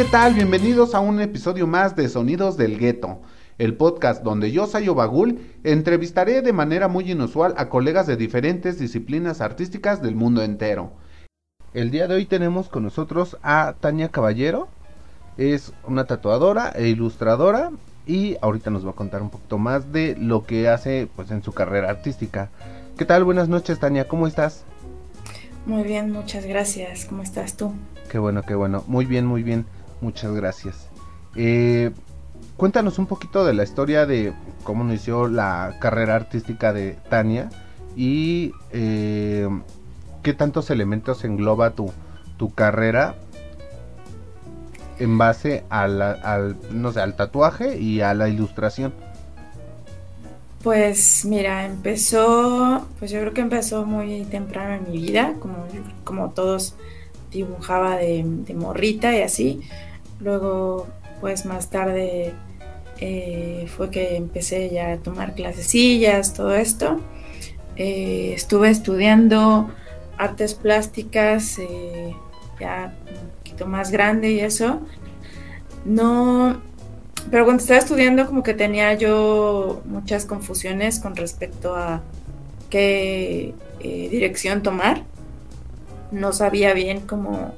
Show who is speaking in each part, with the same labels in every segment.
Speaker 1: ¿qué tal? Bienvenidos a un episodio más de Sonidos del Gueto, el podcast donde yo, Sayo Bagul, entrevistaré de manera muy inusual a colegas de diferentes disciplinas artísticas del mundo entero. El día de hoy tenemos con nosotros a Tania Caballero, es una tatuadora e ilustradora y ahorita nos va a contar un poquito más de lo que hace pues en su carrera artística. ¿Qué tal? Buenas noches, Tania, ¿cómo estás?
Speaker 2: Muy bien, muchas gracias. ¿Cómo estás tú?
Speaker 1: Qué bueno, qué bueno. Muy bien, muy bien. Muchas gracias. Eh, cuéntanos un poquito de la historia de cómo inició la carrera artística de Tania y eh, qué tantos elementos engloba tu, tu carrera en base al, no sé, al tatuaje y a la ilustración.
Speaker 2: Pues mira, empezó, pues yo creo que empezó muy temprano en mi vida, como, como todos dibujaba de, morrita y así. Luego, pues más tarde eh, fue que empecé ya a tomar clasecillas, todo esto. Eh, estuve estudiando artes plásticas eh, ya un poquito más grande y eso. No, pero cuando estaba estudiando como que tenía yo muchas confusiones con respecto a qué dirección tomar no sabía bien cómo,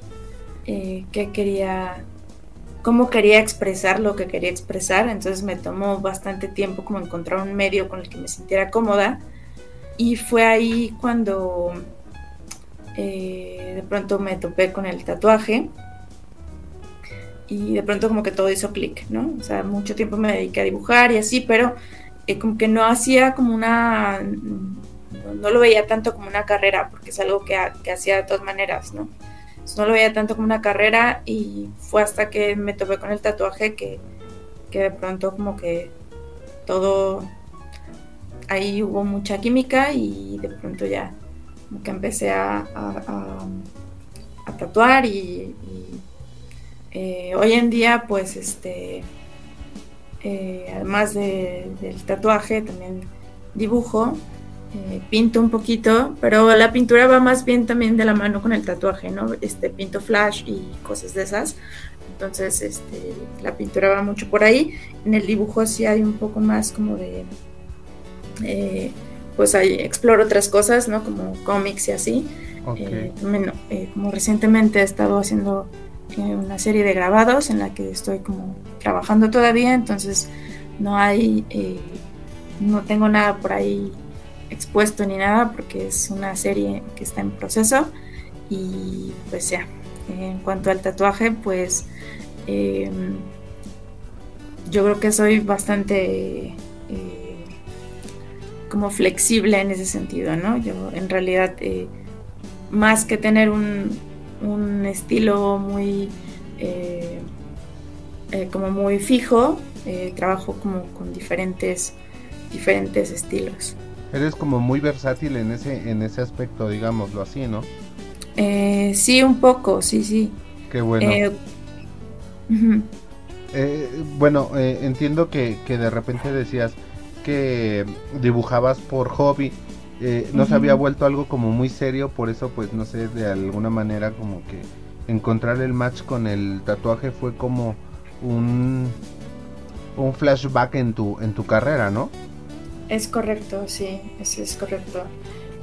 Speaker 2: qué quería, cómo quería expresar lo que quería expresar, entonces me tomó bastante tiempo como encontrar un medio con el que me sintiera cómoda y fue ahí cuando eh, de pronto me topé con el tatuaje y de pronto como que todo hizo clic, ¿no? O sea, mucho tiempo me dediqué a dibujar y así, pero eh, como que no hacía como una no, lo veía tanto como una carrera, porque es algo que, hacía de todas maneras, ¿no? No lo veía tanto como una carrera y fue hasta que me topé con el tatuaje que, de pronto como que todo, ahí hubo mucha química y de pronto ya como que empecé a, tatuar y, eh, hoy en día pues este eh, además del tatuaje también dibujo eh, pinto un poquito, pero la pintura va más bien también de la mano con el tatuaje, ¿no? Este, pinto flash y cosas de esas. Entonces, este, la pintura va mucho por ahí. En el dibujo sí hay un poco más como de... Eh, pues ahí exploro otras cosas, ¿no? Como cómics y así. Eh, como recientemente he estado haciendo una serie de grabados en la que estoy como trabajando todavía, entonces no hay, no tengo nada por ahí expuesto ni nada porque es una serie que está en proceso y pues ya, en cuanto al tatuaje pues em, yo creo que soy bastante eh, como flexible en ese sentido, ¿no? Yo en realidad eh, más que tener un, un estilo muy eh, como muy fijo, trabajo como con diferentes diferentes estilos.
Speaker 1: Eres como muy versátil en ese, en ese aspecto, digámoslo así, ¿no?
Speaker 2: Eh, sí, un poco, sí, sí.
Speaker 1: Qué bueno. Eh, eh, bueno, entiendo que, que, de repente decías que dibujabas por hobby. no se había vuelto algo como muy serio, por eso pues no sé, de alguna manera como que encontrar el match con el tatuaje fue como un, un flashback en tu, en tu carrera, ¿no?
Speaker 2: Es correcto, sí, eso es correcto.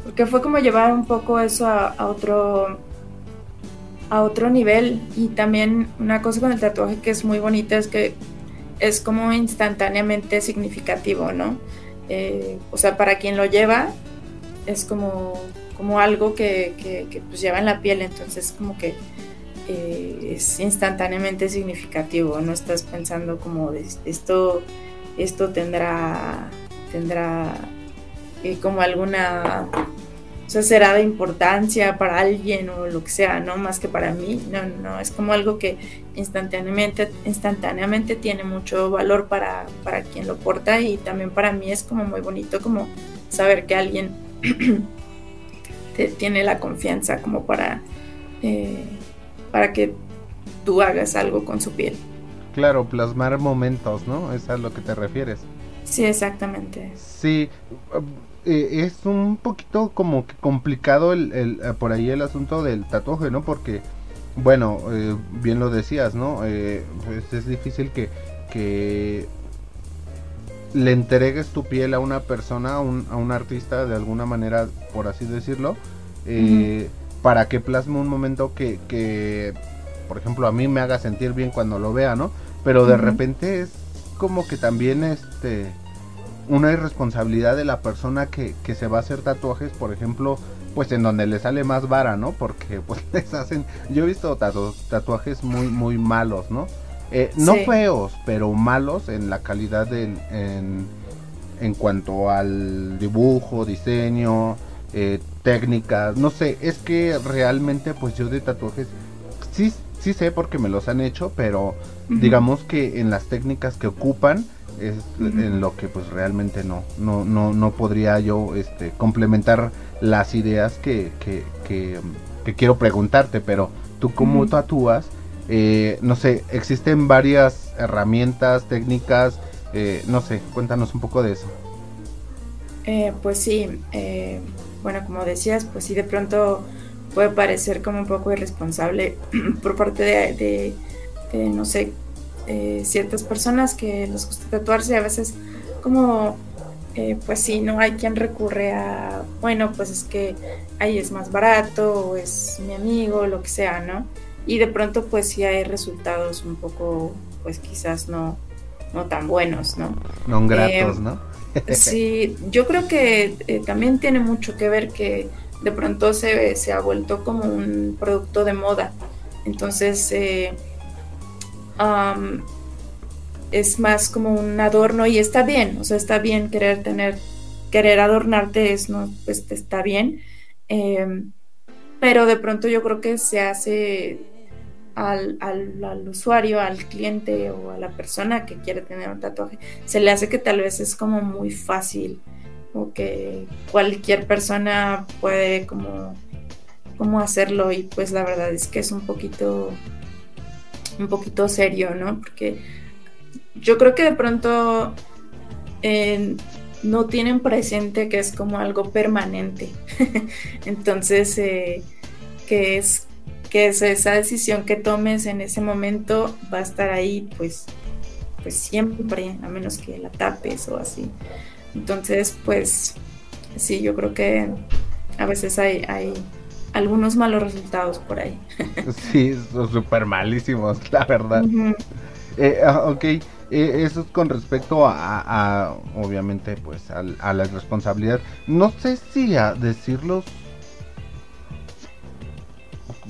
Speaker 2: Porque fue como llevar un poco eso a, otro a otro nivel y también una cosa con el tatuaje que es muy bonita es que es como instantáneamente significativo, ¿no? Eh, o sea, para quien lo lleva es como, como algo que, que, pues lleva en la piel, entonces como que eh, es instantáneamente significativo, no estás pensando como esto, esto tendrá tendrá eh, como alguna, o será de importancia para alguien o lo que sea, ¿no? Más que para mí, no, no, es como algo que instantáneamente, instantáneamente tiene mucho valor para, para quien lo porta y también para mí es como muy bonito como saber que alguien te, tiene la confianza como para, eh, para que tú hagas algo con su piel.
Speaker 1: Claro, plasmar momentos, ¿no? Es a lo que te refieres.
Speaker 2: Sí, exactamente.
Speaker 1: Sí, eh, es un poquito como que complicado el, el, eh, por ahí el asunto del tatuaje, ¿no? Porque bueno, eh, bien lo decías, ¿no? Eh, pues es difícil que, que le entregues tu piel a una persona, a un, a un artista, de alguna manera, por así decirlo, eh, para que plasme un momento que, que, por ejemplo, a mí me haga sentir bien cuando lo vea, ¿no? Pero de repente es como que también este una irresponsabilidad de la persona que, que se va a hacer tatuajes, por ejemplo, pues en donde le sale más vara, ¿no? Porque pues les hacen, yo he visto tatuajes muy, muy malos, ¿no? Eh, no feos, pero malos en la calidad de, en, en cuanto al dibujo, diseño, eh, técnicas, no sé, es que realmente pues yo de tatuajes sí, sí sé porque me los han hecho, pero digamos que en las técnicas que ocupan es en lo que pues realmente no, no, no, no podría yo este, complementar las ideas que, que, que, quiero preguntarte, pero tú cómo tatúas, eh, no sé, existen varias herramientas, técnicas, eh, no sé, cuéntanos un poco de eso.
Speaker 2: Eh, pues sí, bueno, como decías, pues sí, de pronto puede parecer como un poco irresponsable por parte de, de no sé, ciertas personas que les gusta tatuarse, a veces como eh, pues sí, no hay quien recurre a, bueno, pues es que ahí es más barato, o es mi amigo, lo que sea, ¿no? Y de pronto pues sí hay resultados un poco, pues quizás no, no tan buenos, ¿no?
Speaker 1: No gratos, eh, ¿no?
Speaker 2: sí, yo creo que eh, también tiene mucho que ver que de pronto se, se ha vuelto como un producto de moda. Entonces, es más como un adorno y está bien, o sea, está bien querer tener, querer adornarte, es, no, pues está bien, em, pero de pronto yo creo que se hace al, al, usuario, al cliente o a la persona que quiere tener un tatuaje, se le hace que tal vez es como muy fácil o que cualquier persona puede como, como hacerlo y pues la verdad es que es un poquito un poquito serio, ¿no? Porque yo creo que de pronto no tienen presente que es como algo permanente. Entonces, eh, que es que esa decisión que tomes en ese momento va a estar ahí, pues, pues siempre, a menos que la tapes o así. Entonces, pues, sí, yo creo que a veces hay, hay algunos malos resultados por ahí.
Speaker 1: sí, son súper malísimos, la verdad. Eh, ah, ok, eh, eso es con respecto a, obviamente, pues a, la responsabilidad. No sé si a decirlos,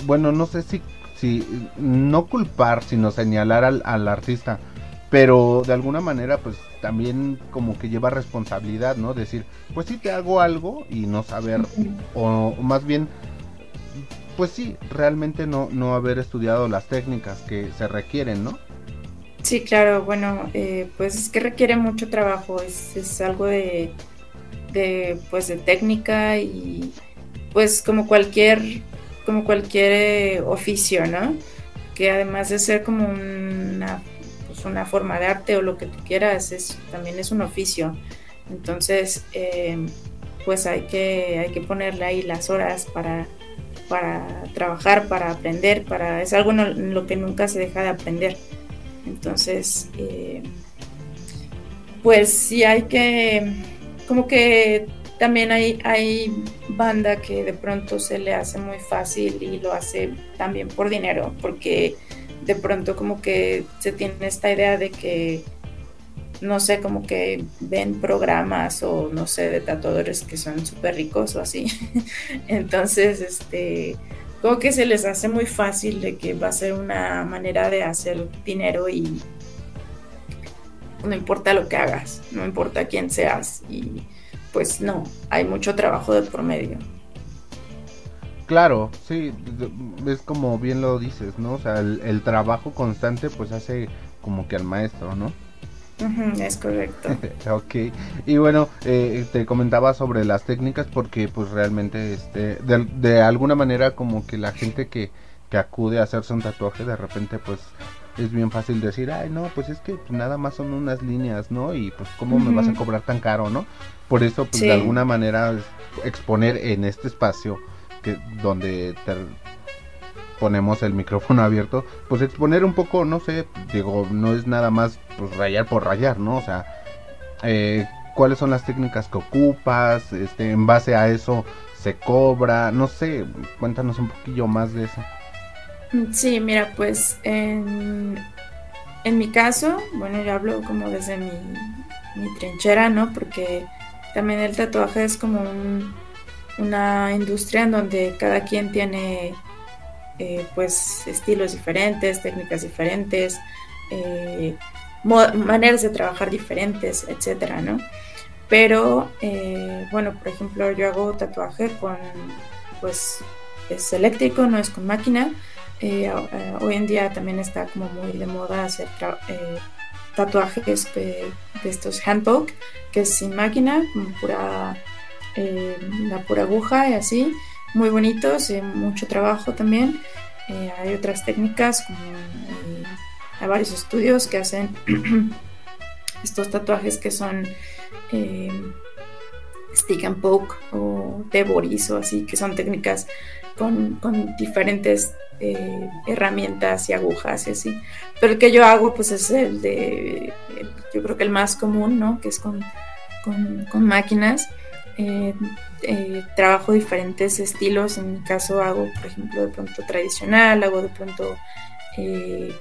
Speaker 1: bueno, no sé si, si no culpar, sino señalar al, al artista, pero de alguna manera, pues también como que lleva responsabilidad, ¿no? Decir, pues si te hago algo y no saber, o más bien pues sí, realmente no, no haber estudiado las técnicas que se requieren, ¿no?
Speaker 2: Sí, claro, bueno, eh, pues es que requiere mucho trabajo, es, algo de, pues de técnica y pues como cualquier, como cualquier eh, oficio, ¿no? Que además de ser como una, una forma de arte o lo que tú quieras, es, también es un oficio. Entonces, eh, pues hay que, hay que ponerle ahí las horas para, para trabajar, para aprender, para, es algo en lo que nunca se deja de aprender. Entonces, eh, pues sí hay que, como que también hay, hay banda que de pronto se le hace muy fácil y lo hace también por dinero, porque de pronto como que se tiene esta idea de que, no sé, como que ven programas o no sé, de tatuadores que son súper ricos o así. Entonces, este, como que se les hace muy fácil de que va a ser una manera de hacer dinero y no importa lo que hagas, no importa quién seas y pues no, hay mucho trabajo de promedio.
Speaker 1: Claro, sí, es como bien lo dices, ¿no? O sea, el, el trabajo constante pues hace como que al maestro, ¿no?
Speaker 2: es correcto.
Speaker 1: ok, y bueno, eh, te comentaba sobre las técnicas porque pues realmente este, de, alguna manera como que la gente que, que acude a hacerse un tatuaje de repente pues es bien fácil decir, ay no, pues es que pues, nada más son unas líneas, ¿no? Y pues cómo me vas a cobrar tan caro, ¿no? Por eso pues de alguna manera exponer en este espacio que donde ponemos el micrófono abierto, pues exponer un poco, no sé, digo, no es nada más pues rayar por rayar, ¿no? O sea, eh, cuáles son las técnicas que ocupas, este, en base a eso se cobra, no sé, cuéntanos un poquillo más de eso.
Speaker 2: Sí, mira, pues en, en mi caso, bueno, yo hablo como desde mi, mi trinchera, ¿no? Porque también el tatuaje es como una industria en donde cada quien tiene eh, pues estilos diferentes, técnicas diferentes, eh, maneras de trabajar diferentes, etcétera, ¿no? Pero, eh, bueno, por ejemplo, yo hago tatuaje con, pues, es eléctrico, no es con máquina. hoy en día también está como muy de moda hacer tatuajes de, estos handpoke, que es sin máquina, con pura, la pura aguja y así muy bonitos, eh, mucho trabajo también. Eh, hay otras técnicas, como eh, hay varios estudios que hacen estos tatuajes que son stick and poke o de o así, que son técnicas con, con diferentes herramientas y agujas y así. Pero el que yo hago pues es el de, yo creo que el más común, ¿no? Que es con, con máquinas. Eh, eh, trabajo diferentes estilos. En mi caso hago, por ejemplo, de pronto tradicional, hago de pronto eh,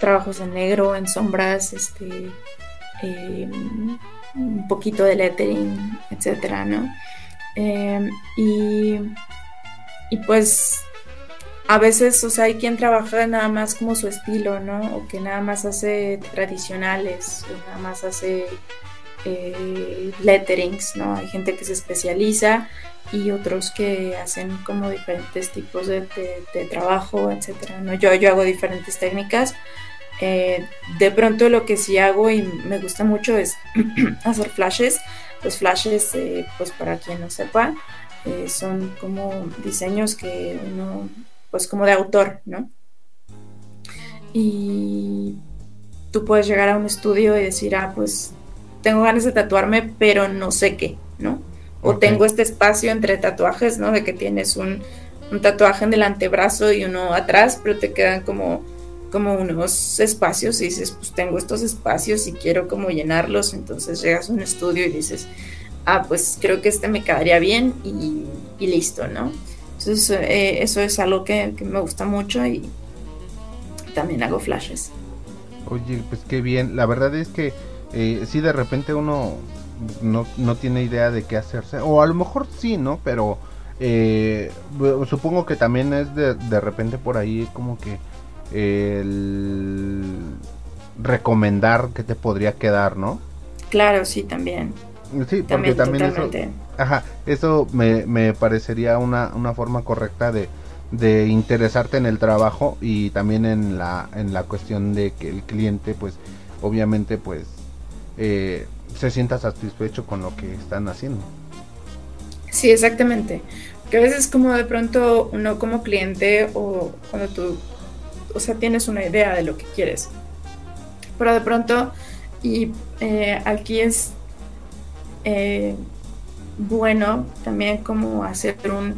Speaker 2: trabajos en negro, en sombras, este, un poquito de lettering, etcétera, ¿no? y, y pues a veces, o sea, hay quien trabaja nada más como su estilo, ¿no? O que nada más hace tradicionales, o nada más hace eh, letterings, ¿no? Hay gente que se especializa y otros que hacen como diferentes tipos de, trabajo, etcétera, ¿no? Yo, yo hago diferentes técnicas. Eh, de pronto lo que sí hago y me gusta mucho es hacer flashes. Los flashes, eh, pues para quien no sepa, son como diseños que uno, pues como de autor, ¿no? Y tú puedes llegar a un estudio y decir, ah, pues tengo ganas de tatuarme, pero no sé qué, ¿no? O tengo este espacio entre tatuajes, ¿no? De que tienes un, tatuaje en el antebrazo y uno atrás, pero te quedan como, como unos espacios y dices, pues tengo estos espacios y quiero como llenarlos, entonces llegas a un estudio y dices, ah, pues creo que este me quedaría bien y, listo, ¿no? Entonces eh, eso es algo que, que me gusta mucho y también hago flashes.
Speaker 1: Oye, pues qué bien, la verdad es que eh, si de repente uno no, no, tiene idea de qué hacerse, o a lo mejor sí, ¿no? Pero eh, supongo que también es de, de repente por ahí como que el recomendar que te podría quedar, ¿no?
Speaker 2: Claro, sí, también.
Speaker 1: Sí, porque también, eso, ajá, eso me, me parecería una, una forma correcta de, de interesarte en el trabajo y también en la, en la cuestión de que el cliente, pues, obviamente, pues, eh, se sienta satisfecho con lo que están haciendo.
Speaker 2: Sí, exactamente. Que a veces como de pronto uno como cliente o cuando tú, o sea, tienes una idea de lo que quieres, pero de pronto, y eh, aquí es eh, bueno también como hacer un,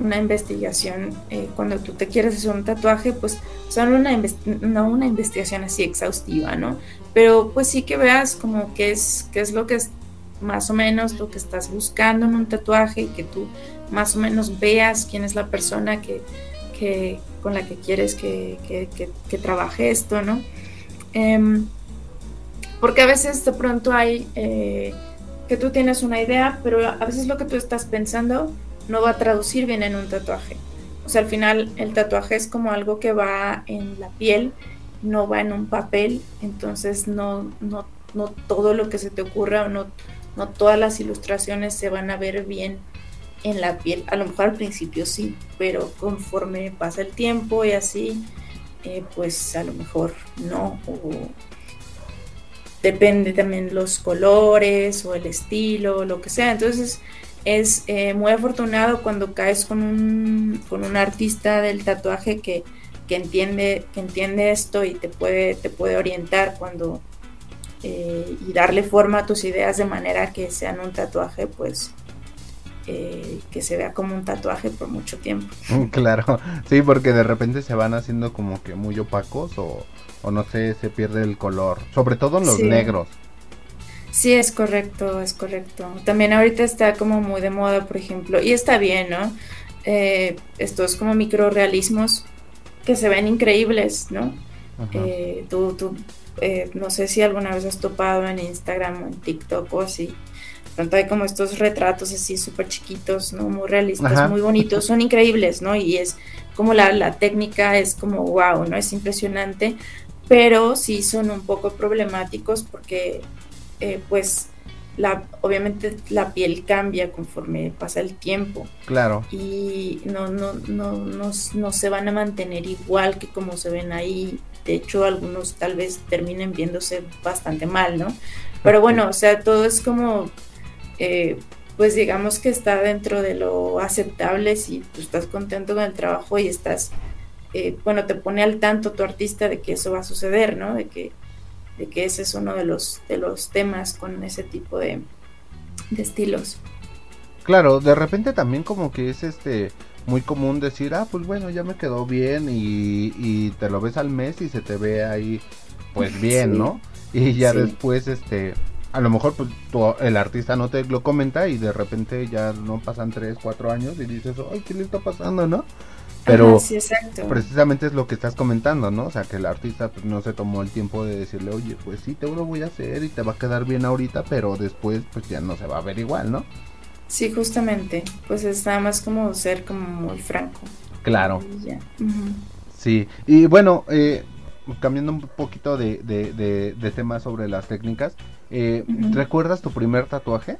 Speaker 2: una investigación, cuando tú te quieres hacer un tatuaje, pues son una, no una investigación así exhaustiva, ¿no? Pero pues sí que veas como qué es, qué es lo que es más o menos lo que estás buscando en un tatuaje y que tú más o menos veas quién es la persona que, con la que quieres que, trabaje esto, ¿no? Em, porque a veces de pronto hay eh, que tú tienes una idea, pero a veces lo que tú estás pensando no va a traducir bien en un tatuaje. O sea, al final el tatuaje es como algo que va en la piel no va en un papel, entonces no, no, no todo lo que se te ocurra o no, no todas las ilustraciones se van a ver bien en la piel. A lo mejor al principio sí, pero conforme pasa el tiempo y así, eh, pues a lo mejor no. depende también los colores o el estilo, lo que sea. Entonces es eh, muy afortunado cuando caes con un, con un artista del tatuaje que que entiende, que entiende esto y te puede, te puede orientar cuando eh, y darle forma a tus ideas de manera que sean un tatuaje pues eh, que se vea como un tatuaje por mucho tiempo.
Speaker 1: Claro, sí, porque de repente se van haciendo como que muy opacos o, no sé, se pierde el color, sobre todo en los negros.
Speaker 2: Sí, es correcto, es correcto. También ahorita está como muy de moda, por ejemplo, y está bien, ¿no? Eh, estos como microrealismos que se ven increíbles, ¿no? Eh, tú, tú eh, no sé si alguna vez has topado en Instagram o en TikTok o así. Pronto hay como estos retratos así súper chiquitos, ¿no? Muy realistas, muy bonitos, son increíbles, ¿no? Y es como la, la técnica es como wow, ¿no? Es impresionante, pero sí son un poco problemáticos porque eh, pues la, obviamente la piel cambia conforme pasa el tiempo.
Speaker 1: Claro.
Speaker 2: Y no, no, no, no, no se van a mantener igual que como se ven ahí. De hecho, algunos tal vez terminen viéndose bastante mal, ¿no? Pero bueno, o sea, todo es como, eh, pues digamos que está dentro de lo aceptable si tú estás contento con el trabajo y estás, eh, bueno, te pone al tanto tu artista de que eso va a suceder, ¿no? De que de que ese es uno de los, de los temas con ese tipo de, estilos.
Speaker 1: Claro, de repente también como que es este muy común decir, ah, pues bueno, ya me quedó bien y, te lo ves al mes y se te ve ahí pues bien, ¿no? Y ya después, este, a lo mejor pues el artista no te lo comenta y de repente ya no pasan tres, cuatro años y dices, ay, ¿qué le está pasando, no? Pero precisamente es lo que estás comentando, ¿no? O sea, que el artista pues, no se tomó el tiempo de decirle, oye, pues sí, te lo voy a hacer y te va a quedar bien ahorita, pero después pues ya no se va a ver igual, ¿no?
Speaker 2: Sí, justamente. Pues es nada más como ser como muy franco.
Speaker 1: Claro. Sí, y bueno, eh, cambiando un poquito de, de, tema sobre las técnicas, eh, ¿recuerdas tu primer tatuaje?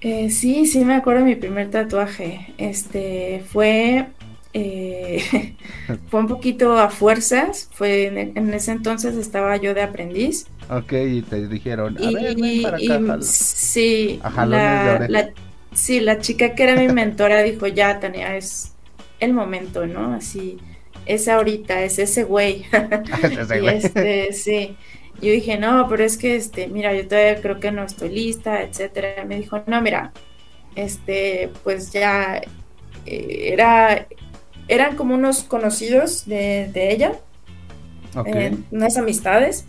Speaker 2: Eh, sí, sí me acuerdo de mi primer tatuaje. Este fue eh, fue un poquito a fuerzas. Fue en, ese entonces estaba yo de aprendiz.
Speaker 1: Ok, y te dijeron, a ver, ven para acá,
Speaker 2: sí, la, sí, la chica que era mi mentora dijo, ya, Tania, es el momento, ¿no? Así, es ahorita, es ese güey. es ese güey. este, sí. Yo dije, no, pero es que, este, mira, yo todavía creo que no estoy lista, etcétera. me dijo, no, mira, este, pues ya eh, era, eran como unos conocidos de, ella, eh, unas amistades.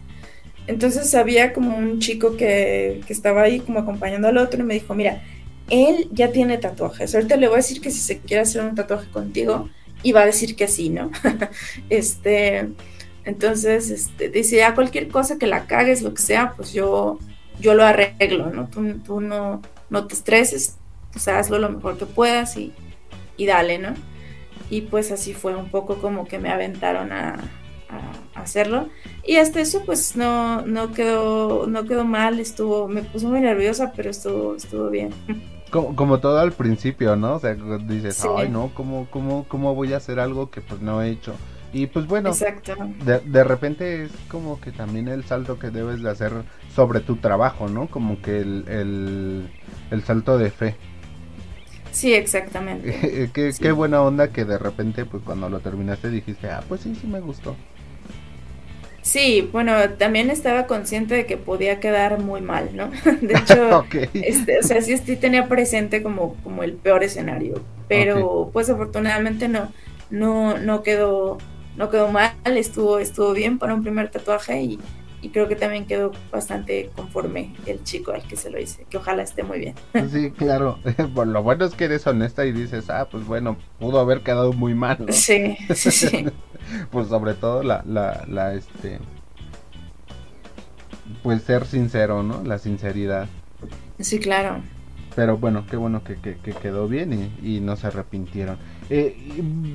Speaker 2: Entonces había como un chico que, que, estaba ahí como acompañando al otro y me dijo, mira, él ya tiene tatuajes. Ahorita le voy a decir que si se quiere hacer un tatuaje contigo, y va a decir que sí, ¿no? este, entonces, este, dice, ya cualquier cosa que la cagues, lo que sea, pues yo, yo lo arreglo, ¿no? Tú, no, no te estreses, pues hazlo lo mejor que puedas y, dale, ¿no? Y pues así fue un poco como que me aventaron a, hacerlo. Y hasta eso pues no, no quedó, no quedó mal, estuvo, me puso muy nerviosa, pero estuvo, estuvo bien.
Speaker 1: Como, todo al principio, ¿no? O sea, dices, ay, no, ¿cómo, cómo, ¿cómo voy a hacer algo que pues no he hecho? Y pues bueno, de, de, repente es como que también el salto que debes de hacer sobre tu trabajo, ¿no? Como que el, el, salto de fe.
Speaker 2: Sí, exactamente.
Speaker 1: qué, qué buena onda que de repente, pues cuando lo terminaste dijiste, ah, pues sí, sí me gustó.
Speaker 2: Sí, bueno, también estaba consciente de que podía quedar muy mal, ¿no? De hecho, este, o sea, sí, sí tenía presente como, como el peor escenario, pero pues afortunadamente no, no, no quedó no quedó mal, estuvo, estuvo bien para un primer tatuaje y, creo que también quedó bastante conforme el chico al que se lo hice, que ojalá esté muy bien.
Speaker 1: Sí, claro, lo bueno es que eres honesta y dices, ah, pues bueno, pudo haber quedado muy mal.
Speaker 2: Sí, sí,
Speaker 1: pues sobre todo la, la, la, este, pues ser sincero, ¿no? La sinceridad.
Speaker 2: Sí, claro.
Speaker 1: Pero bueno, qué bueno que, que, quedó bien y, no se arrepintieron. Eh,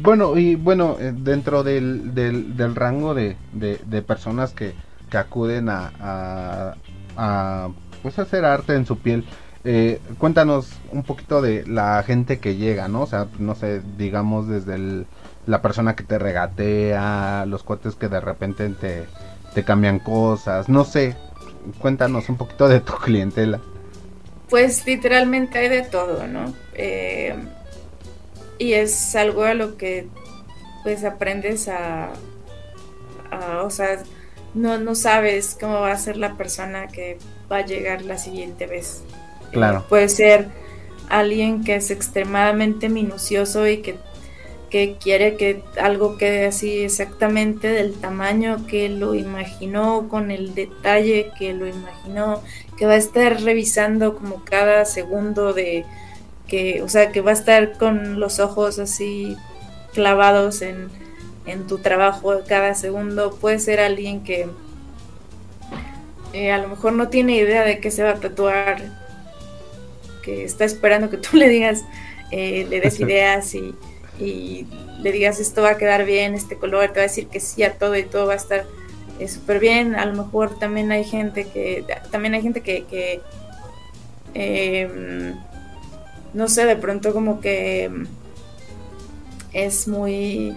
Speaker 1: bueno, y bueno, eh, dentro del, del, rango de, de, personas que, que acuden a, a, pues hacer arte en su piel, eh, cuéntanos un poquito de la gente que llega, ¿no? O sea, no sé, digamos desde la persona que te regatea, los cuates que de repente te, te cambian cosas, no sé, cuéntanos un poquito de tu clientela.
Speaker 2: Pues literalmente hay de todo, ¿no? Eh, y es algo a lo que pues aprendes a, o sea, no, no sabes cómo va a ser la persona que va a llegar la siguiente vez.
Speaker 1: Claro.
Speaker 2: puede ser alguien que es extremadamente minucioso y que, que quiere que algo quede así exactamente del tamaño que lo imaginó, con el detalle que lo imaginó, que va a estar revisando como cada segundo de que, o sea, que va a estar con los ojos así clavados en, en tu trabajo cada segundo. Puede ser alguien que eh, a lo mejor no tiene idea de qué se va a tatuar, que está esperando que tú le digas, eh, le des ideas y, le digas esto va a quedar bien, este color, te va a decir que sí a todo y todo va a estar eh, súper bien. A lo mejor también hay gente que, también hay gente que, que em, no sé, de pronto como que es muy...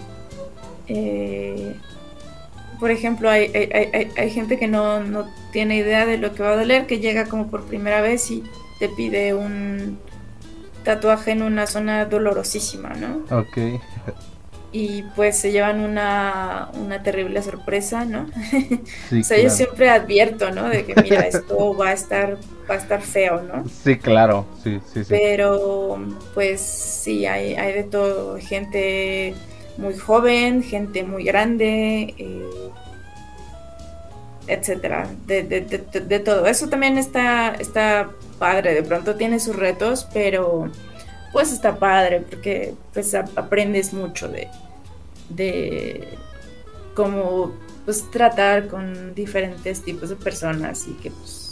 Speaker 2: Eh, por ejemplo, hay, hay, gente que no, no, tiene idea de lo que va a doler, que llega como por primera vez y te pide un tatuaje en una zona dolorosísima, ¿no?
Speaker 1: Ok.
Speaker 2: Y pues se llevan una, una terrible sorpresa, ¿no? o sea, yo siempre advierto, ¿no? De que mira, esto va a estar, va a estar feo, ¿no?
Speaker 1: Sí, claro, sí, sí, sí.
Speaker 2: Pero pues sí, hay, hay de todo, gente muy joven, gente muy grande, eh, etcétera, de, de, de, todo. Eso también está, está padre, de pronto tiene sus retos, pero pues está padre porque pues aprendes mucho de, de cómo pues tratar con diferentes tipos de personas y que pues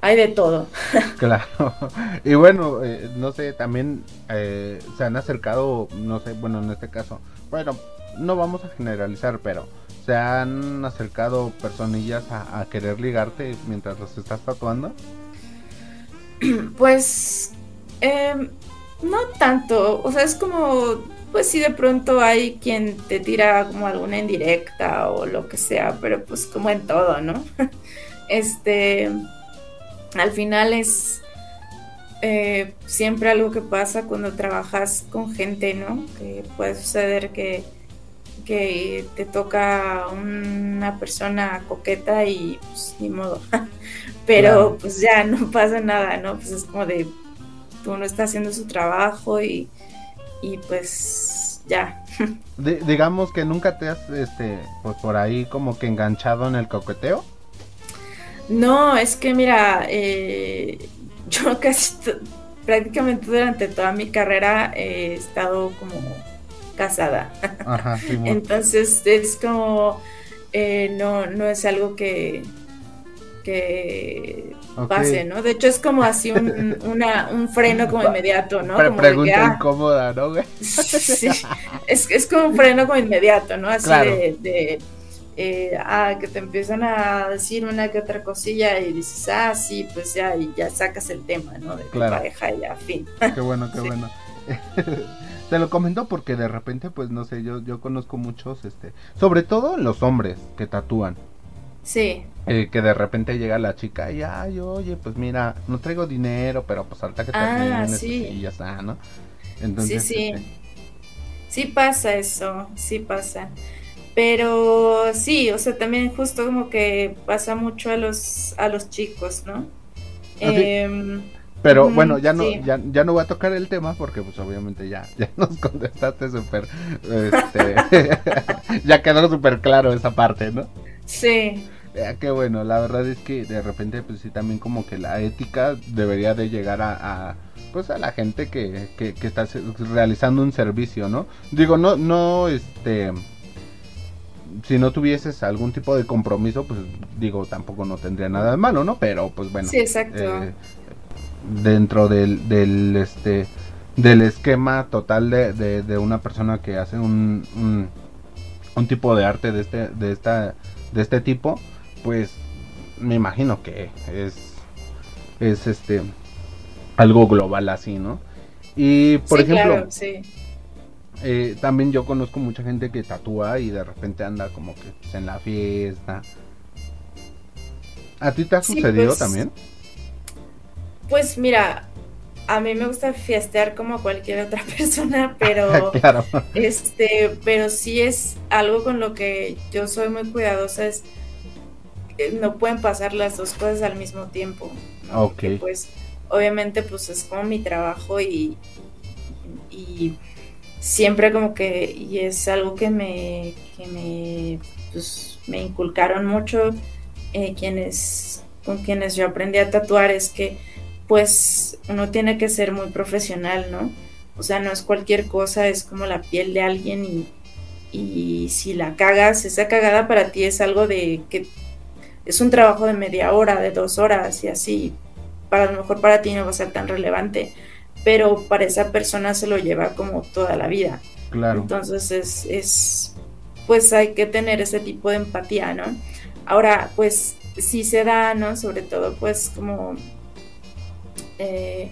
Speaker 2: hay de todo.
Speaker 1: Claro. Y bueno, eh, no sé, también eh, se han acercado, no sé, bueno, en este caso, bueno, no vamos a generalizar, pero se han acercado personillas a, querer ligarte mientras los estás tatuando.
Speaker 2: Pues em, no tanto, o sea, es como, pues si de pronto hay quien te tira como alguna indirecta o lo que sea, pero pues como en todo, ¿no? este al final es eh, siempre algo que pasa cuando trabajas con gente, ¿no? Que puede suceder que, que te toca una persona coqueta y pues ni modo. Pero pues ya no pasa nada, ¿no? Pues es como de uno está haciendo su trabajo y, y pues ya.
Speaker 1: digamos que nunca te has, este, pues por ahí como que enganchado en el coqueteo.
Speaker 2: No, es que mira, eh, yo casi prácticamente durante toda mi carrera he estado como casada. Entonces es como, eh, no, no es algo que, que pase, ¿no? De hecho es como así un, una, un freno como inmediato, ¿no?
Speaker 1: Como pregunta ah, incómoda, ¿no?
Speaker 2: sí, es, es como un freno como inmediato, ¿no? Así de eh, ah, que te empiezan a decir una que otra cosilla y dices, ah, sí, pues ya, y ya sacas el tema, ¿no? De tu pareja y ya, fin.
Speaker 1: Qué bueno, qué bueno. te lo comento porque de repente, pues no sé, yo, yo conozco muchos, este, sobre todo los hombres que tatúan.
Speaker 2: Sí.
Speaker 1: Eh, que de repente llega la chica y, ay, oye, pues mira, no traigo dinero, pero pues alta que ah, pues, sí. y ya está, ¿no?
Speaker 2: Entonces, sí, sí. Este, sí pasa eso, sí pasa. Pero sí, o sea, también justo como que pasa mucho a los, a los chicos, ¿no?
Speaker 1: Ah, em, pero bueno, ya no, ya, ya, no voy a tocar el tema porque pues obviamente ya, ya nos contestaste súper, este, ya quedó súper claro esa parte, ¿no?
Speaker 2: Sí.
Speaker 1: Qué bueno, la verdad es que de repente pues sí también como que la ética debería de llegar a, a pues a la gente que, que, que está realizando un servicio, ¿no? Digo, no, no, este si no tuvieses algún tipo de compromiso, pues digo, tampoco no tendría nada de malo, ¿no? Pero pues bueno.
Speaker 2: Sí, exacto. Eh,
Speaker 1: dentro del, del, este, del esquema total de, de, una persona que hace un, un, tipo de arte de este, de esta, de este tipo, pues me imagino que es, es este, algo global así, ¿no? Y por ejemplo, sí eh, también yo conozco mucha gente que tatúa y de repente anda como que pues, en la fiesta. ¿A ti te ha sucedido pues, también?
Speaker 2: Pues mira, a mí me gusta fiestear como cualquier otra persona, pero este, pero sí es algo con lo que yo soy muy cuidadosa es no pueden pasar las dos cosas al mismo tiempo.
Speaker 1: Ok.
Speaker 2: pues obviamente pues es como mi trabajo y, y siempre como que, y es algo que me, que me, pues, me inculcaron mucho eh, quienes, con quienes yo aprendí a tatuar, es que pues uno tiene que ser muy profesional, ¿no? O sea, no es cualquier cosa, es como la piel de alguien y, y si la cagas, esa cagada para ti es algo de que es un trabajo de media hora, de dos horas y así, para lo mejor para ti no va a ser tan relevante, pero para esa persona se lo lleva como toda la vida.
Speaker 1: Claro.
Speaker 2: Entonces es, es pues hay que tener ese tipo de empatía, ¿no? Ahora, pues sí se da, ¿no? Sobre todo, pues como, eh,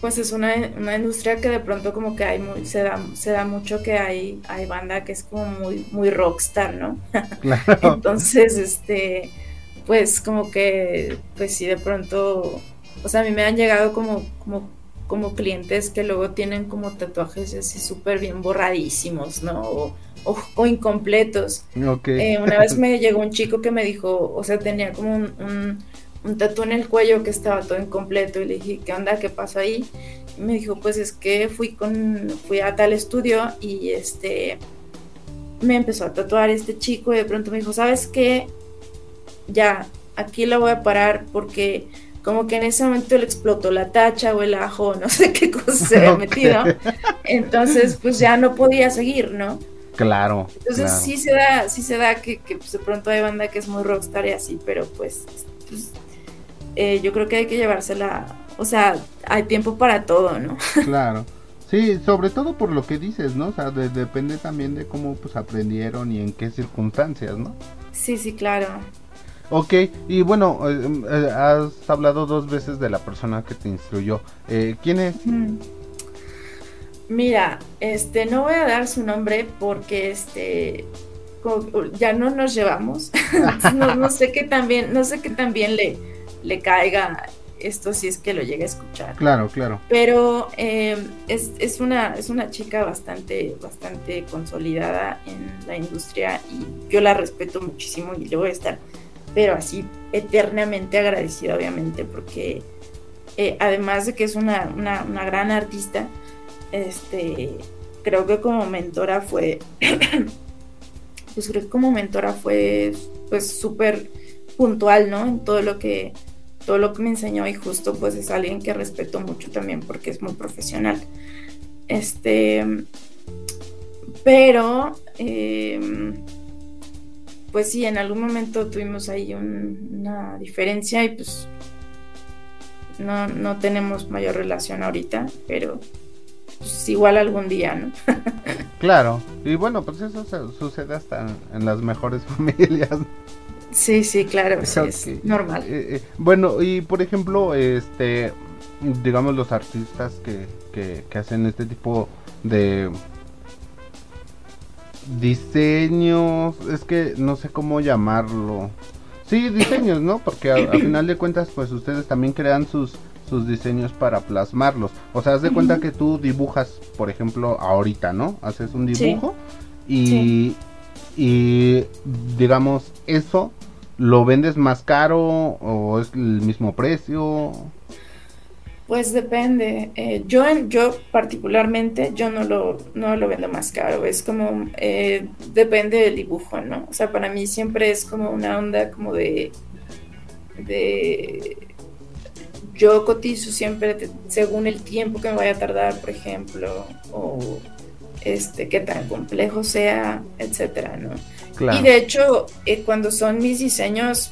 Speaker 2: pues es una, industria que de pronto como que hay muy, se da, se da mucho que hay, hay banda que es como muy, muy rockstar, ¿no? Claro. Entonces, este, pues como que, pues sí, de pronto, o sea, a mí me han llegado como, como, como clientes que luego tienen como tatuajes así súper bien borradísimos, ¿no? o, incompletos. Eh, una vez me llegó un chico que me dijo, o sea, tenía como un, un, tatu en el cuello que estaba todo incompleto y le dije, ¿qué onda? ¿Qué pasó ahí? Y me dijo, pues es que fui con, fui a tal estudio y este, me empezó a tatuar este chico y de pronto me dijo, ¿sabes qué? Ya, aquí la voy a parar porque como que en ese momento le explotó la tacha o el ajo, no sé qué cosa se había metido. Entonces, pues ya no podía seguir, ¿no?
Speaker 1: Claro.
Speaker 2: Entonces sí se da, sí se da que, pues, de pronto hay banda que es muy rockstar y así, pero pues, pues eh, yo creo que hay que llevársela, o sea, hay tiempo para todo, ¿no?
Speaker 1: Claro. Sí, sobre todo por lo que dices, ¿no? O sea, depende también de cómo pues aprendieron y en qué circunstancias, ¿no?
Speaker 2: Sí, sí, claro.
Speaker 1: Ok, y bueno, eh, eh, has hablado dos veces de la persona que te instruyó. ¿Quién es?
Speaker 2: Mira, este, no voy a dar su nombre porque este ya no nos llevamos. no, sé qué también, no sé qué también le, le caiga esto si es que lo llegue a escuchar.
Speaker 1: Claro, claro.
Speaker 2: Pero em, es, es, una, es una chica bastante, bastante consolidada en la industria y yo la respeto muchísimo y le voy a estar, pero así eternamente agradecida, obviamente, porque eh, además de que es una, una, gran artista, este, creo que como mentora fue, pues creo que como mentora fue pues súper puntual, ¿no? En todo lo que todo lo que me enseñó y justo pues es alguien que respeto mucho también porque es muy profesional. Este, pero, em, pues sí, en algún momento tuvimos ahí una diferencia y pues no, no tenemos mayor relación ahorita, pero pues igual algún día, ¿no?
Speaker 1: claro, y bueno, pues eso sucede hasta en las mejores familias.
Speaker 2: Sí, sí, claro, es normal.
Speaker 1: Eh, eh, bueno, y por ejemplo, este, digamos los artistas que, que, que hacen este tipo de diseños, es que no sé cómo llamarlo. Sí, diseños, ¿no? Porque al final de cuentas, pues ustedes también crean sus sus diseños para plasmarlos. O sea, haz de cuenta que tú dibujas, por ejemplo, ahorita, ¿no? Haces un dibujo y, y digamos, eso lo vendes más caro o es el mismo precio.
Speaker 2: Pues depende. Eh, yo, yo particularmente, yo no lo, no lo vendo más caro. Es como, eh, depende del dibujo, ¿no? O sea, para mí siempre es como una onda como de, de yo cotizo siempre según el tiempo que me vaya a tardar, por ejemplo, o este, qué tan complejo sea, etcétera, ¿no? Y de hecho, eh, cuando son mis diseños,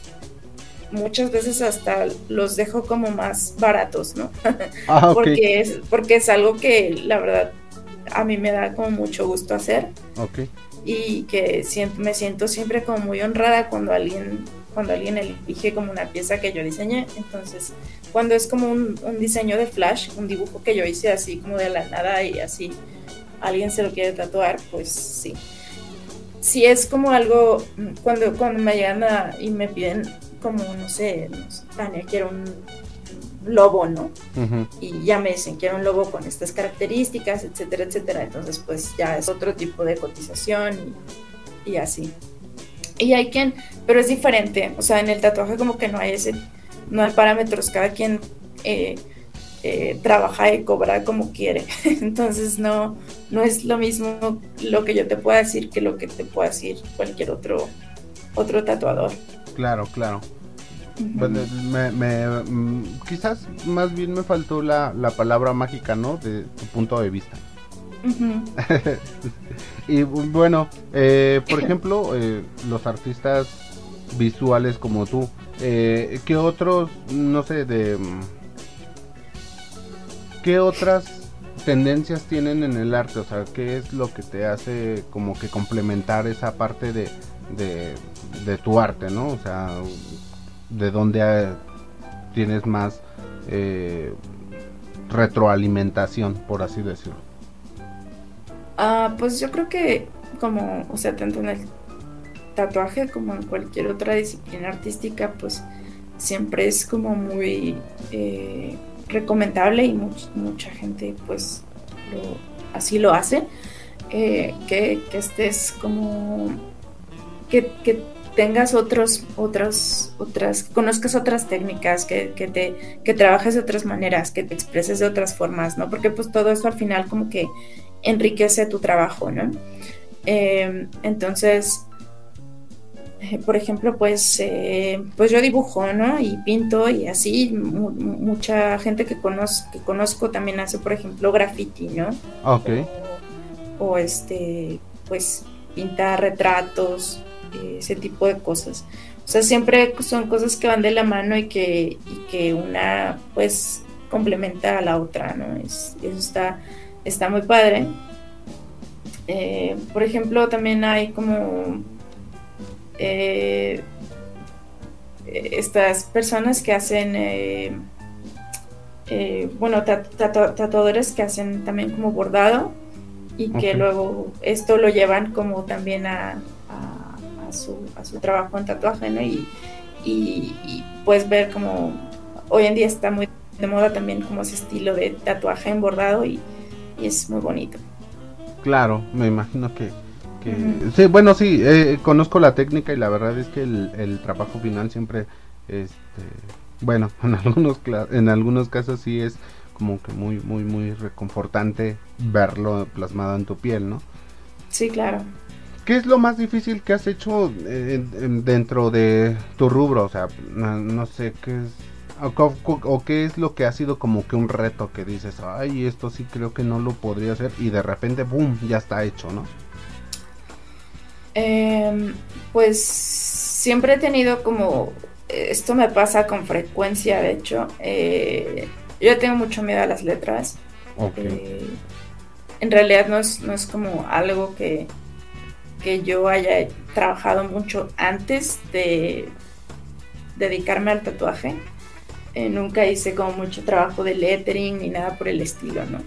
Speaker 2: muchas veces hasta los dejo como más baratos, ¿no? Ah, porque, es, porque es algo que la verdad a mí me da como mucho gusto hacer.
Speaker 1: Ok.
Speaker 2: Y que me siento siempre como muy honrada cuando alguien cuando alguien elige como una pieza que yo diseñé. Entonces, cuando es como un, diseño de flash, un dibujo que yo hice así como de la nada y así alguien se lo quiere tatuar, pues sí. Si es como algo, cuando, cuando me llegan y me piden como, no sé, Tania, quiero un lobo, ¿no? Y ya me dicen, quiero un lobo con estas características, etcétera, etcétera. Entonces, pues ya es otro tipo de cotización y así. Y hay quien, pero es diferente, o sea, en el tatuaje como que no hay ese, no hay parámetros, cada quien eh, eh, trabaja y cobra como quiere. Entonces no, no es lo mismo lo que yo te pueda decir que lo que te pueda decir cualquier otro, otro tatuador.
Speaker 1: Claro, claro. Bueno, me, mm, quizás más bien me faltó la, la, palabra mágica, ¿no? De tu punto de vista. y bueno, eh, por ejemplo, eh, los artistas visuales como tú, eh, ¿qué otros, no sé, de... Mm, ¿Qué otras tendencias tienen en el arte? O sea, ¿qué es lo que te hace como que complementar esa parte de, de, de tu arte, ¿no? O sea, de dónde eh, tienes más eh, retroalimentación, por así decirlo.
Speaker 2: Ah, pues yo creo que como, o sea, tanto en el tatuaje como en cualquier otra disciplina artística, pues siempre es como muy eh, recomendable y mucha gente pues así lo hace, que, que, estés como que tengas otros, otros, otras, conozcas otras técnicas, que, que, te, que trabajes de otras maneras, que te expreses de otras formas, ¿no? Porque pues todo eso al final como que enriquece tu trabajo, ¿no? Em, entonces, eh, por ejemplo, pues, eh, pues yo dibujo, ¿no? Y pinto y así, mucha gente que, conozco, que conozco también hace, por ejemplo, graffiti, ¿no?
Speaker 1: Ok.
Speaker 2: O, o este, pues, pinta retratos, ese tipo de cosas. O sea, siempre son cosas que van de la mano y que, que una pues complementa a la otra, ¿no? Es, eso está, está muy padre. Eh, por ejemplo, también hay como eh, estas personas que hacen, eh, bueno, tatuadores que hacen también como bordado y que luego esto lo llevan como también a, su, a su trabajo en tatuaje, ¿no? Y, y, puedes ver como hoy en día está muy de moda también como ese estilo de tatuaje en bordado y, es muy bonito.
Speaker 1: Claro, me imagino que, sí, bueno, sí, eh, conozco la técnica y la verdad es que el, trabajo final siempre, este, bueno, en algunos, en algunos casos sí es como que muy, muy, muy reconfortante verlo plasmado en tu piel, ¿no?
Speaker 2: Sí, claro.
Speaker 1: ¿Qué es lo más difícil que has hecho eh, dentro de tu rubro? O sea, no, sé qué es. O, qué es lo que ha sido como que un reto que dices, ay, esto sí creo que no lo podría hacer y de repente, ¡boom!, ya está hecho, ¿no?
Speaker 2: Em, pues siempre he tenido como, esto me pasa con frecuencia, de hecho, eh, yo tengo mucho miedo a las letras. Eh, en realidad no es, no es como algo que, que yo haya trabajado mucho antes de dedicarme al tatuaje. Eh, nunca hice como mucho trabajo de lettering ni nada por el estilo, ¿no?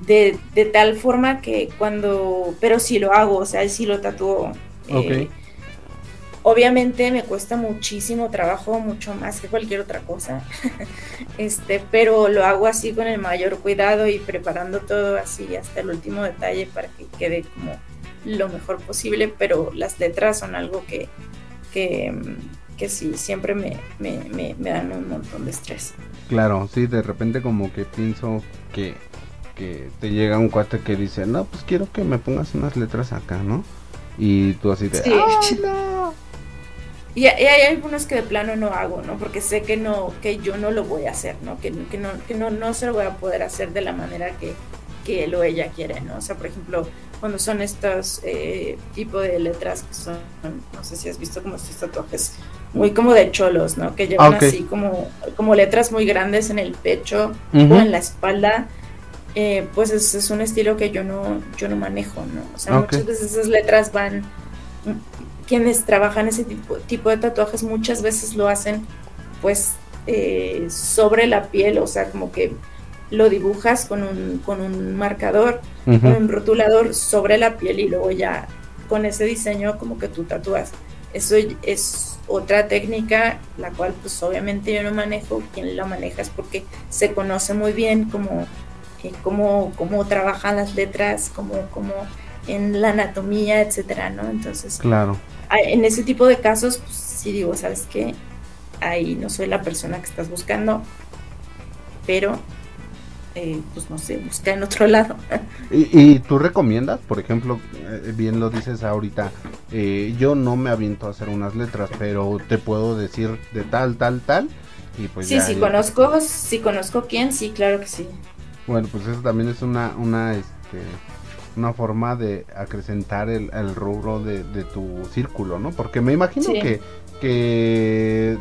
Speaker 2: De, tal forma que cuando, pero sí lo hago, o sea, sí lo tatúo. Eh, obviamente me cuesta muchísimo trabajo, mucho más que cualquier otra cosa, este, pero lo hago así con el mayor cuidado y preparando todo así hasta el último detalle para que quede como lo mejor posible, pero las letras son algo que, que, que sí, siempre me, me, me, dan un montón de estrés.
Speaker 1: Claro, sí, de repente como que pienso que, que te llega un cuate que dice, no, pues quiero que me pongas unas letras acá, ¿no? Y tú así de, no!
Speaker 2: Y, hay algunos que de plano no hago, ¿no? Porque sé que no, que yo no lo voy a hacer, ¿no? Que, que no, que no, no se lo voy a poder hacer de la manera que, que él o ella quiere, ¿no? O sea, por ejemplo, cuando son estos eh, tipo de letras que son, no sé si has visto como estos tatuajes muy como de cholos, ¿no? Que llevan ah, así como, como letras muy grandes en el pecho o en la espalda. Eh, pues es, es, un estilo que yo no, yo no manejo, ¿no? O sea, muchas veces esas letras van, quienes trabajan ese tipo, tipo de tatuajes muchas veces lo hacen pues eh, sobre la piel, o sea, como que lo dibujas con un, con un marcador, con un rotulador sobre la piel y luego ya con ese diseño como que tú tatúas. Eso es otra técnica, la cual pues obviamente yo no manejo, quien la maneja es porque se conoce muy bien cómo, eh, cómo, cómo trabajan las letras, cómo, cómo en la anatomía, etcétera, ¿no? Entonces,
Speaker 1: claro.
Speaker 2: en ese tipo de casos, pues sí digo, ¿sabes qué? Ahí no soy la persona que estás buscando, pero eh, pues no sé, busca en otro lado.
Speaker 1: ¿Y, tú recomiendas, por ejemplo, eh, bien lo dices ahorita, eh, yo no me aviento a hacer unas letras, pero te puedo decir de tal, tal, tal, y pues
Speaker 2: Sí, sí, conozco, si conozco quién, sí, claro que sí.
Speaker 1: Bueno, pues eso también es una, una, este, una forma de acrecentar el, rubro de, tu círculo, ¿no? Porque me imagino que, que,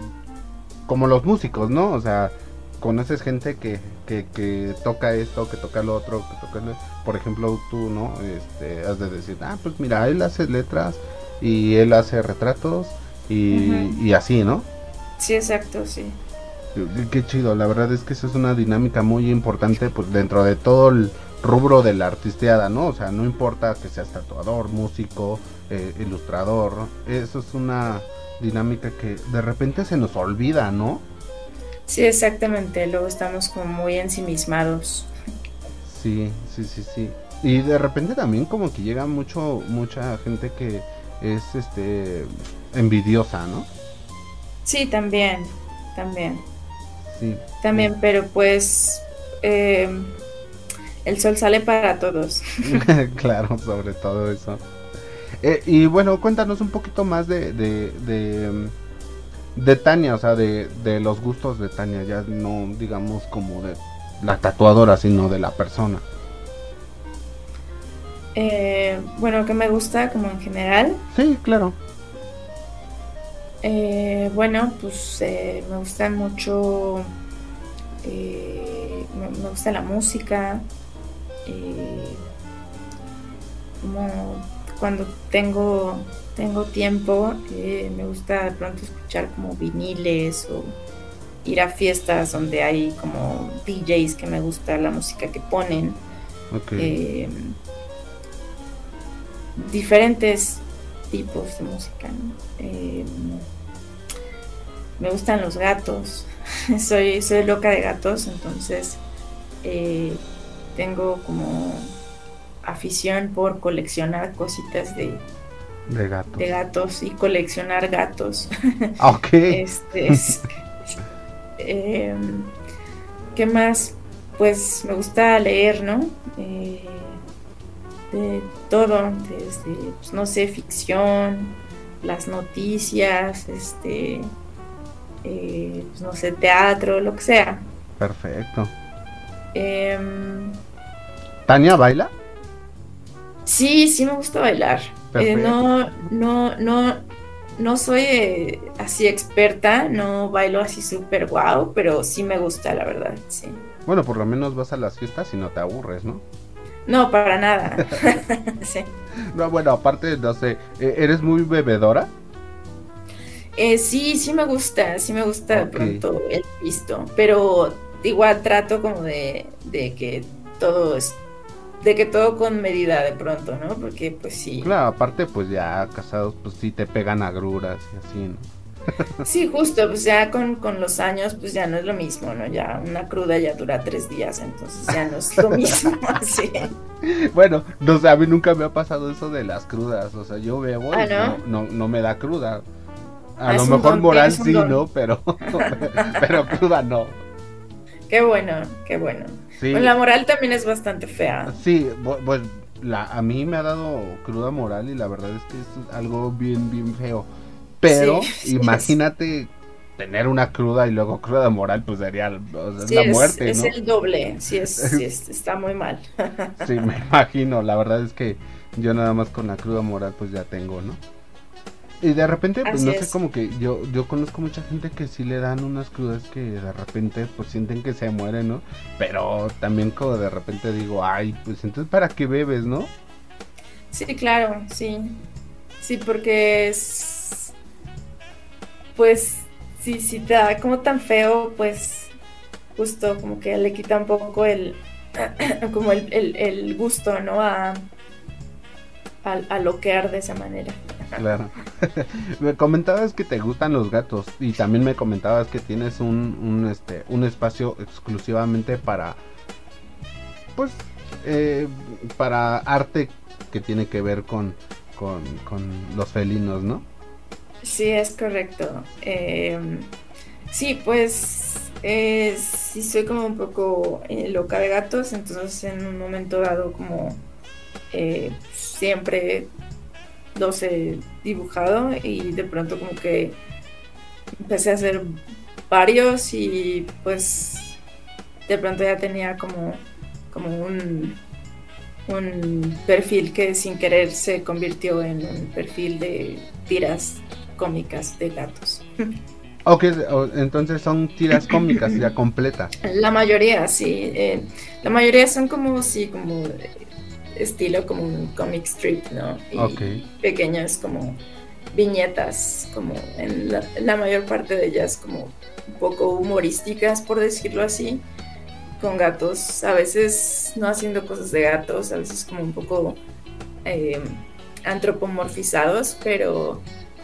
Speaker 1: como los músicos, ¿no? O sea, conoces gente que, que, toca esto, que toca lo otro, que toca por ejemplo tú, ¿no? Este, has de decir, ah, pues mira, él hace letras y él hace retratos y, y así, ¿no?
Speaker 2: Sí, exacto, sí.
Speaker 1: Qué chido, la verdad es que eso es una dinámica muy importante pues dentro de todo el rubro de la artisteada, ¿no? O sea, no importa que seas tatuador, músico, eh, ilustrador, eso es una dinámica que de repente se nos olvida, ¿no?
Speaker 2: Sí, exactamente, luego estamos como muy ensimismados.
Speaker 1: Sí, sí, sí, sí. Y de repente también como que llega mucho mucha gente que es este envidiosa, ¿no?
Speaker 2: Sí, también, también. Sí. También, pero pues eh, el sol sale para todos.
Speaker 1: claro, sobre todo eso. Eh, y bueno, cuéntanos un poquito más de, de, de, Tania, o sea, de, de los gustos de Tania, ya no digamos como de la tatuadora, sino de la persona.
Speaker 2: Eh, bueno, que me gusta como en general.
Speaker 1: Sí, claro.
Speaker 2: Eh, bueno, pues me gusta mucho, me, gusta la música, eh, como cuando tengo, tengo tiempo, eh, me gusta de pronto escuchar como viniles o ir a fiestas donde hay como DJs que me gusta la música que ponen. Eh, diferentes tipos de música. me gustan los gatos. soy, soy loca de gatos, entonces tengo como afición por coleccionar cositas de,
Speaker 1: de gatos.
Speaker 2: de gatos y coleccionar gatos.
Speaker 1: Ok.
Speaker 2: este, em, ¿Qué más? Pues me gusta leer, ¿no? Eh, de todo, desde, pues, no sé, ficción, las noticias, este, eh, pues, no sé, teatro, lo que sea.
Speaker 1: Perfecto. Eh, ¿Tania baila?
Speaker 2: Sí, sí me gusta bailar. Eh, no, no, no, no soy eh, así experta, no bailo así súper guau, pero sí me gusta, la verdad, sí.
Speaker 1: Bueno, por lo menos vas a las fiestas y no te aburres, ¿no?
Speaker 2: No, para nada. sí.
Speaker 1: No, bueno, aparte, no sé, ¿e-, ¿eres muy bebedora?
Speaker 2: Eh, sí, sí me gusta, sí me gusta pronto el pisto, pero igual trato como de, de que todo es de que todo con medida de pronto, ¿no? Porque pues sí.
Speaker 1: Claro, aparte pues ya casados pues sí te pegan agruras y así, ¿no?
Speaker 2: Sí, justo, pues ya con, con, los años pues ya no es lo mismo, ¿no? Ya una cruda ya dura tres días, entonces ya no es lo mismo, así.
Speaker 1: Bueno, no sé, a mí nunca me ha pasado eso de las crudas, o sea, yo bebo ¿Ah, no? no? me da cruda. A lo mejor moral sí, ¿no? Pero, pero cruda no.
Speaker 2: Qué bueno, qué bueno la moral también es bastante fea.
Speaker 1: Sí, pues la, a mí me ha dado cruda moral y la verdad es que es algo bien, bien feo. Pero imagínate tener una cruda y luego cruda moral, pues sería la muerte.
Speaker 2: Es el doble, sí, es, está muy mal.
Speaker 1: sí, me imagino. La verdad es que yo nada más con la cruda moral pues ya tengo, ¿no? Y de repente, pues no sé, como que yo, yo conozco mucha gente que sí le dan unas crudas que de repente pues sienten que se mueren, ¿no? Pero también como de repente digo, ay, pues entonces ¿para qué bebes, no?
Speaker 2: Sí, claro, sí. Sí, porque es... Pues sí, sí te da como tan feo, pues justo como que le quita un poco el... como el, el, gusto, ¿no? A, a, a loquear de esa manera.
Speaker 1: Claro. me comentabas que te gustan los gatos y también me comentabas que tienes un, un este, un espacio exclusivamente para, pues, eh, para arte que tiene que ver con, con, los felinos, ¿no?
Speaker 2: Sí, es correcto. Em, sí, pues Eh, sí, soy como un poco eh, loca de gatos, entonces en un momento dado como eh, siempre los he dibujado y de pronto como que empecé a hacer varios y pues de pronto ya tenía como, como un, un perfil que sin querer se convirtió en un perfil de tiras cómicas de gatos.
Speaker 1: Ok, entonces son tiras cómicas ya completas.
Speaker 2: La mayoría, sí. Eh, la mayoría son como, sí, como estilo como un comic strip, ¿no? Y pequeñas como viñetas, como en la, mayor parte de ellas como un poco humorísticas, por decirlo así, con gatos, a veces no haciendo cosas de gatos, a veces como un poco eh, antropomorfizados, pero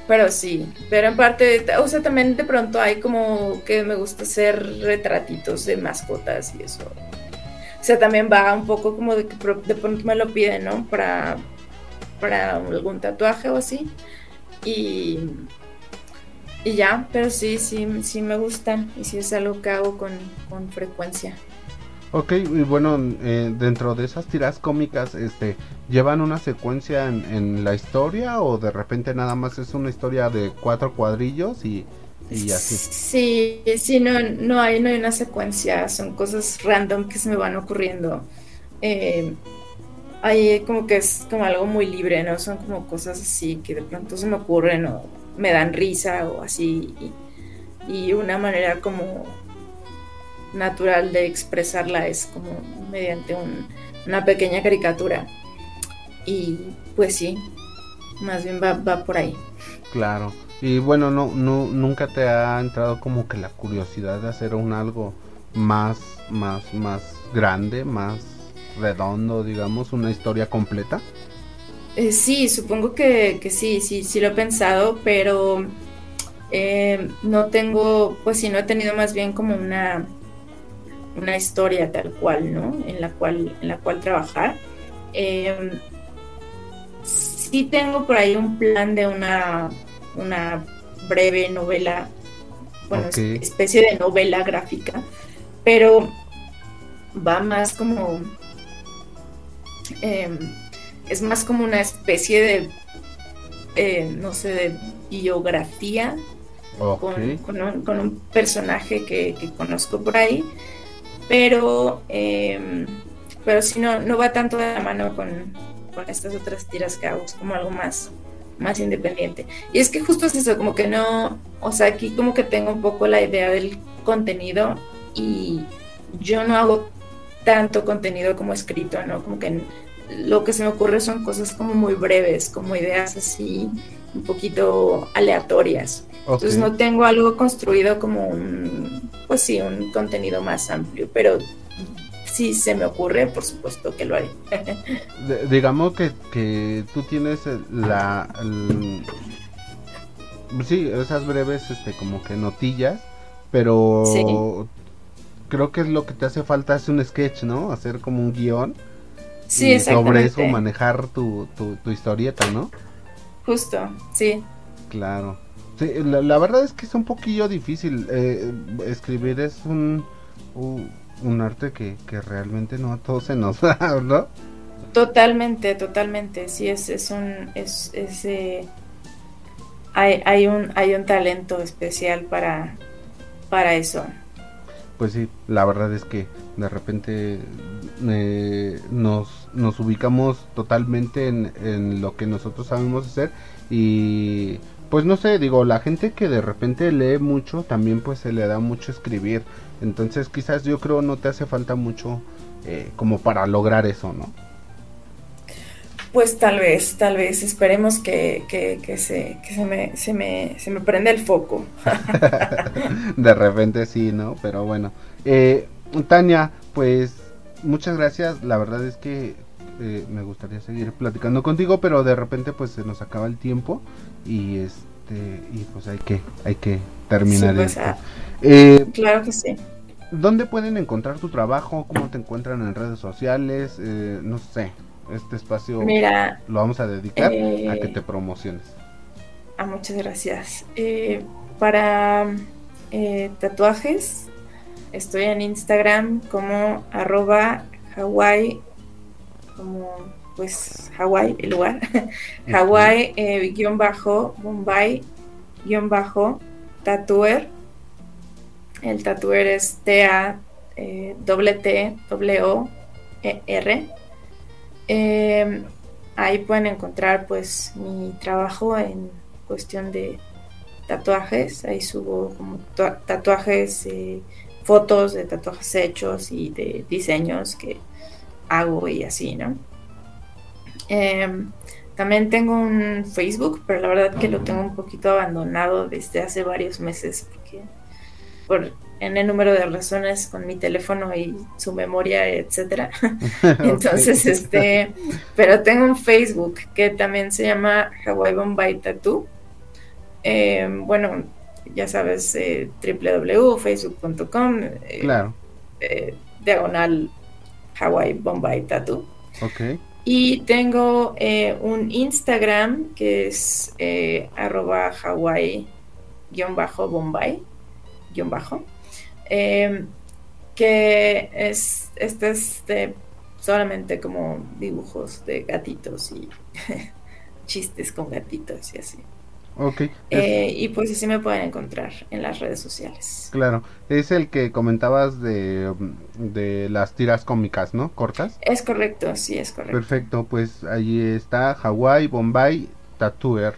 Speaker 2: pero sí, pero en parte, o sea, también de pronto hay como que me gusta hacer retratitos de mascotas y eso. O sea, también va un poco como de que de pronto me lo piden, ¿no? Para, para algún tatuaje o así. Y, y ya, pero sí, sí, sí me gustan y sí es algo que hago con, con frecuencia.
Speaker 1: Ok, y bueno, eh, dentro de esas tiras cómicas, este, ¿llevan una secuencia en, la historia o de repente nada más es una historia de cuatro cuadrillos y, así?
Speaker 2: Sí, sí, no, no, hay, no hay una secuencia, son cosas random que se me van ocurriendo. Eh, ahí como que es como algo muy libre, ¿no? Son como cosas así que de pronto se me ocurren o me dan risa o así. y una manera como natural de expresarla es como mediante una pequeña caricatura. Y pues sí, más bien va, va por ahí.
Speaker 1: Claro. Y bueno, no, no, nunca te ha entrado como que la curiosidad de hacer un algo más, más, más grande, más redondo, digamos, una historia completa.
Speaker 2: Eh, sí, supongo que, sí, sí, sí lo he pensado, pero eh, no tengo, pues sí, no he tenido más bien como una una historia tal cual, ¿no? En la cual, en la cual trabajar. Eh, sí tengo por ahí un plan de una, una breve novela, bueno, especie de novela gráfica, pero va más como, em, es más como una especie de, eh, no sé, de biografía con, un, personaje que, que, conozco por ahí pero, eh, pero si no, no va tanto de la mano con, estas otras tiras que hago, es como algo más, más independiente. Y es que justo es eso, como que no, o sea, aquí como que tengo un poco la idea del contenido y yo no hago tanto contenido como escrito, ¿no? Como que lo que se me ocurre son cosas como muy breves, como ideas así un poquito aleatorias. Entonces no tengo algo construido como un, pues sí, un contenido más amplio, pero si se me ocurre, por supuesto que lo haré.
Speaker 1: digamos que, que, tú tienes la... sí, esas breves este, como que notillas, pero creo que es lo que te hace falta es un sketch, ¿no? Hacer como un guion.
Speaker 2: Sí,
Speaker 1: y sobre eso manejar tu, tu, tu historieta, ¿no?
Speaker 2: Justo, sí.
Speaker 1: Claro. Sí, la, verdad es que es un poquillo difícil. Eh, escribir es un, un, arte que, que, realmente no a todos se nos da, ¿no?
Speaker 2: Totalmente, totalmente. Sí, es, es un. Es, eh, hay, hay, un, hay un talento especial para, para eso.
Speaker 1: Pues sí, la verdad es que de repente eh, nos, nos ubicamos totalmente en, en lo que nosotros sabemos hacer y pues no sé, digo, la gente que de repente lee mucho, también pues se le da mucho escribir. Entonces quizás yo creo no te hace falta mucho eh, como para lograr eso, ¿no?
Speaker 2: Pues tal vez, tal vez, esperemos que, que, se, que se, me, se, me, se me prenda el foco.
Speaker 1: de repente sí, ¿no? Pero bueno. Eh, Tania, pues muchas gracias. La verdad es que eh, me gustaría seguir platicando contigo, pero de repente pues se nos acaba el tiempo y este y pues hay que hay que terminar pues, esto. Ah,
Speaker 2: eh, claro que sí.
Speaker 1: ¿Dónde pueden encontrar tu trabajo? ¿Cómo te encuentran en redes sociales? Eh, no sé, este espacio
Speaker 2: Mira,
Speaker 1: lo vamos a dedicar a que te promociones.
Speaker 2: Ah, muchas gracias. para tatuajes, estoy en Instagram como arroba Hawaii, como pues Hawaii, el lugar, Hawaii eh, guion bajo, Bombay guion bajo, tatuer. El tatuer es T-A eh, E. Em, ahí pueden encontrar pues mi trabajo en cuestión de tatuajes. Ahí subo como tatuajes, eh, fotos de tatuajes hechos y de diseños que hago y así, ¿no? Em, también tengo un Facebook, pero la verdad que lo tengo un poquito abandonado desde hace varios meses porque por en el número de razones con mi teléfono y su memoria, etcétera. Entonces, este, pero tengo un Facebook que también se llama Hawaii Bombay Tattoo. Eh, bueno, ya sabes, eh, www.facebook.com.
Speaker 1: Eh, claro.
Speaker 2: diagonal Hawaii Bombay Tattoo.
Speaker 1: Ok.
Speaker 2: Y tengo un Instagram que es arroba Hawaii-Bombay. Bajo. Em, que es, este es solamente como dibujos de gatitos y chistes con gatitos y así.
Speaker 1: Ok.
Speaker 2: Eh, y pues así me pueden encontrar en las redes sociales.
Speaker 1: Claro, es el que comentabas de, de las tiras cómicas, ¿no? Cortas.
Speaker 2: Es correcto, sí, es correcto.
Speaker 1: Perfecto, pues allí está Hawaii Bombay Tattooer.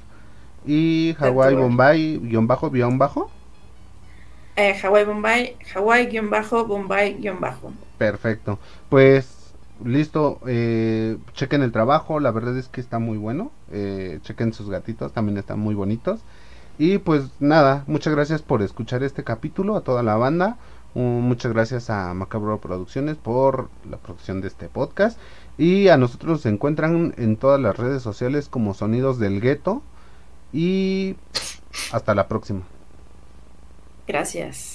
Speaker 1: Y Hawaii Bombay guion bajo, guion bajo.
Speaker 2: Eh, Hawaii Bombay, Hawaii-Bombay-Bajo.
Speaker 1: Perfecto. Pues listo, eh, chequen el trabajo, la verdad es que está muy bueno. Eh, chequen sus gatitos, también están muy bonitos. Y pues nada, muchas gracias por escuchar este capítulo, a toda la banda. muchas gracias a Macabro Producciones por la producción de este podcast. Y a nosotros se encuentran en todas las redes sociales como Sonidos del Gueto. Y hasta la próxima.
Speaker 2: Gracias.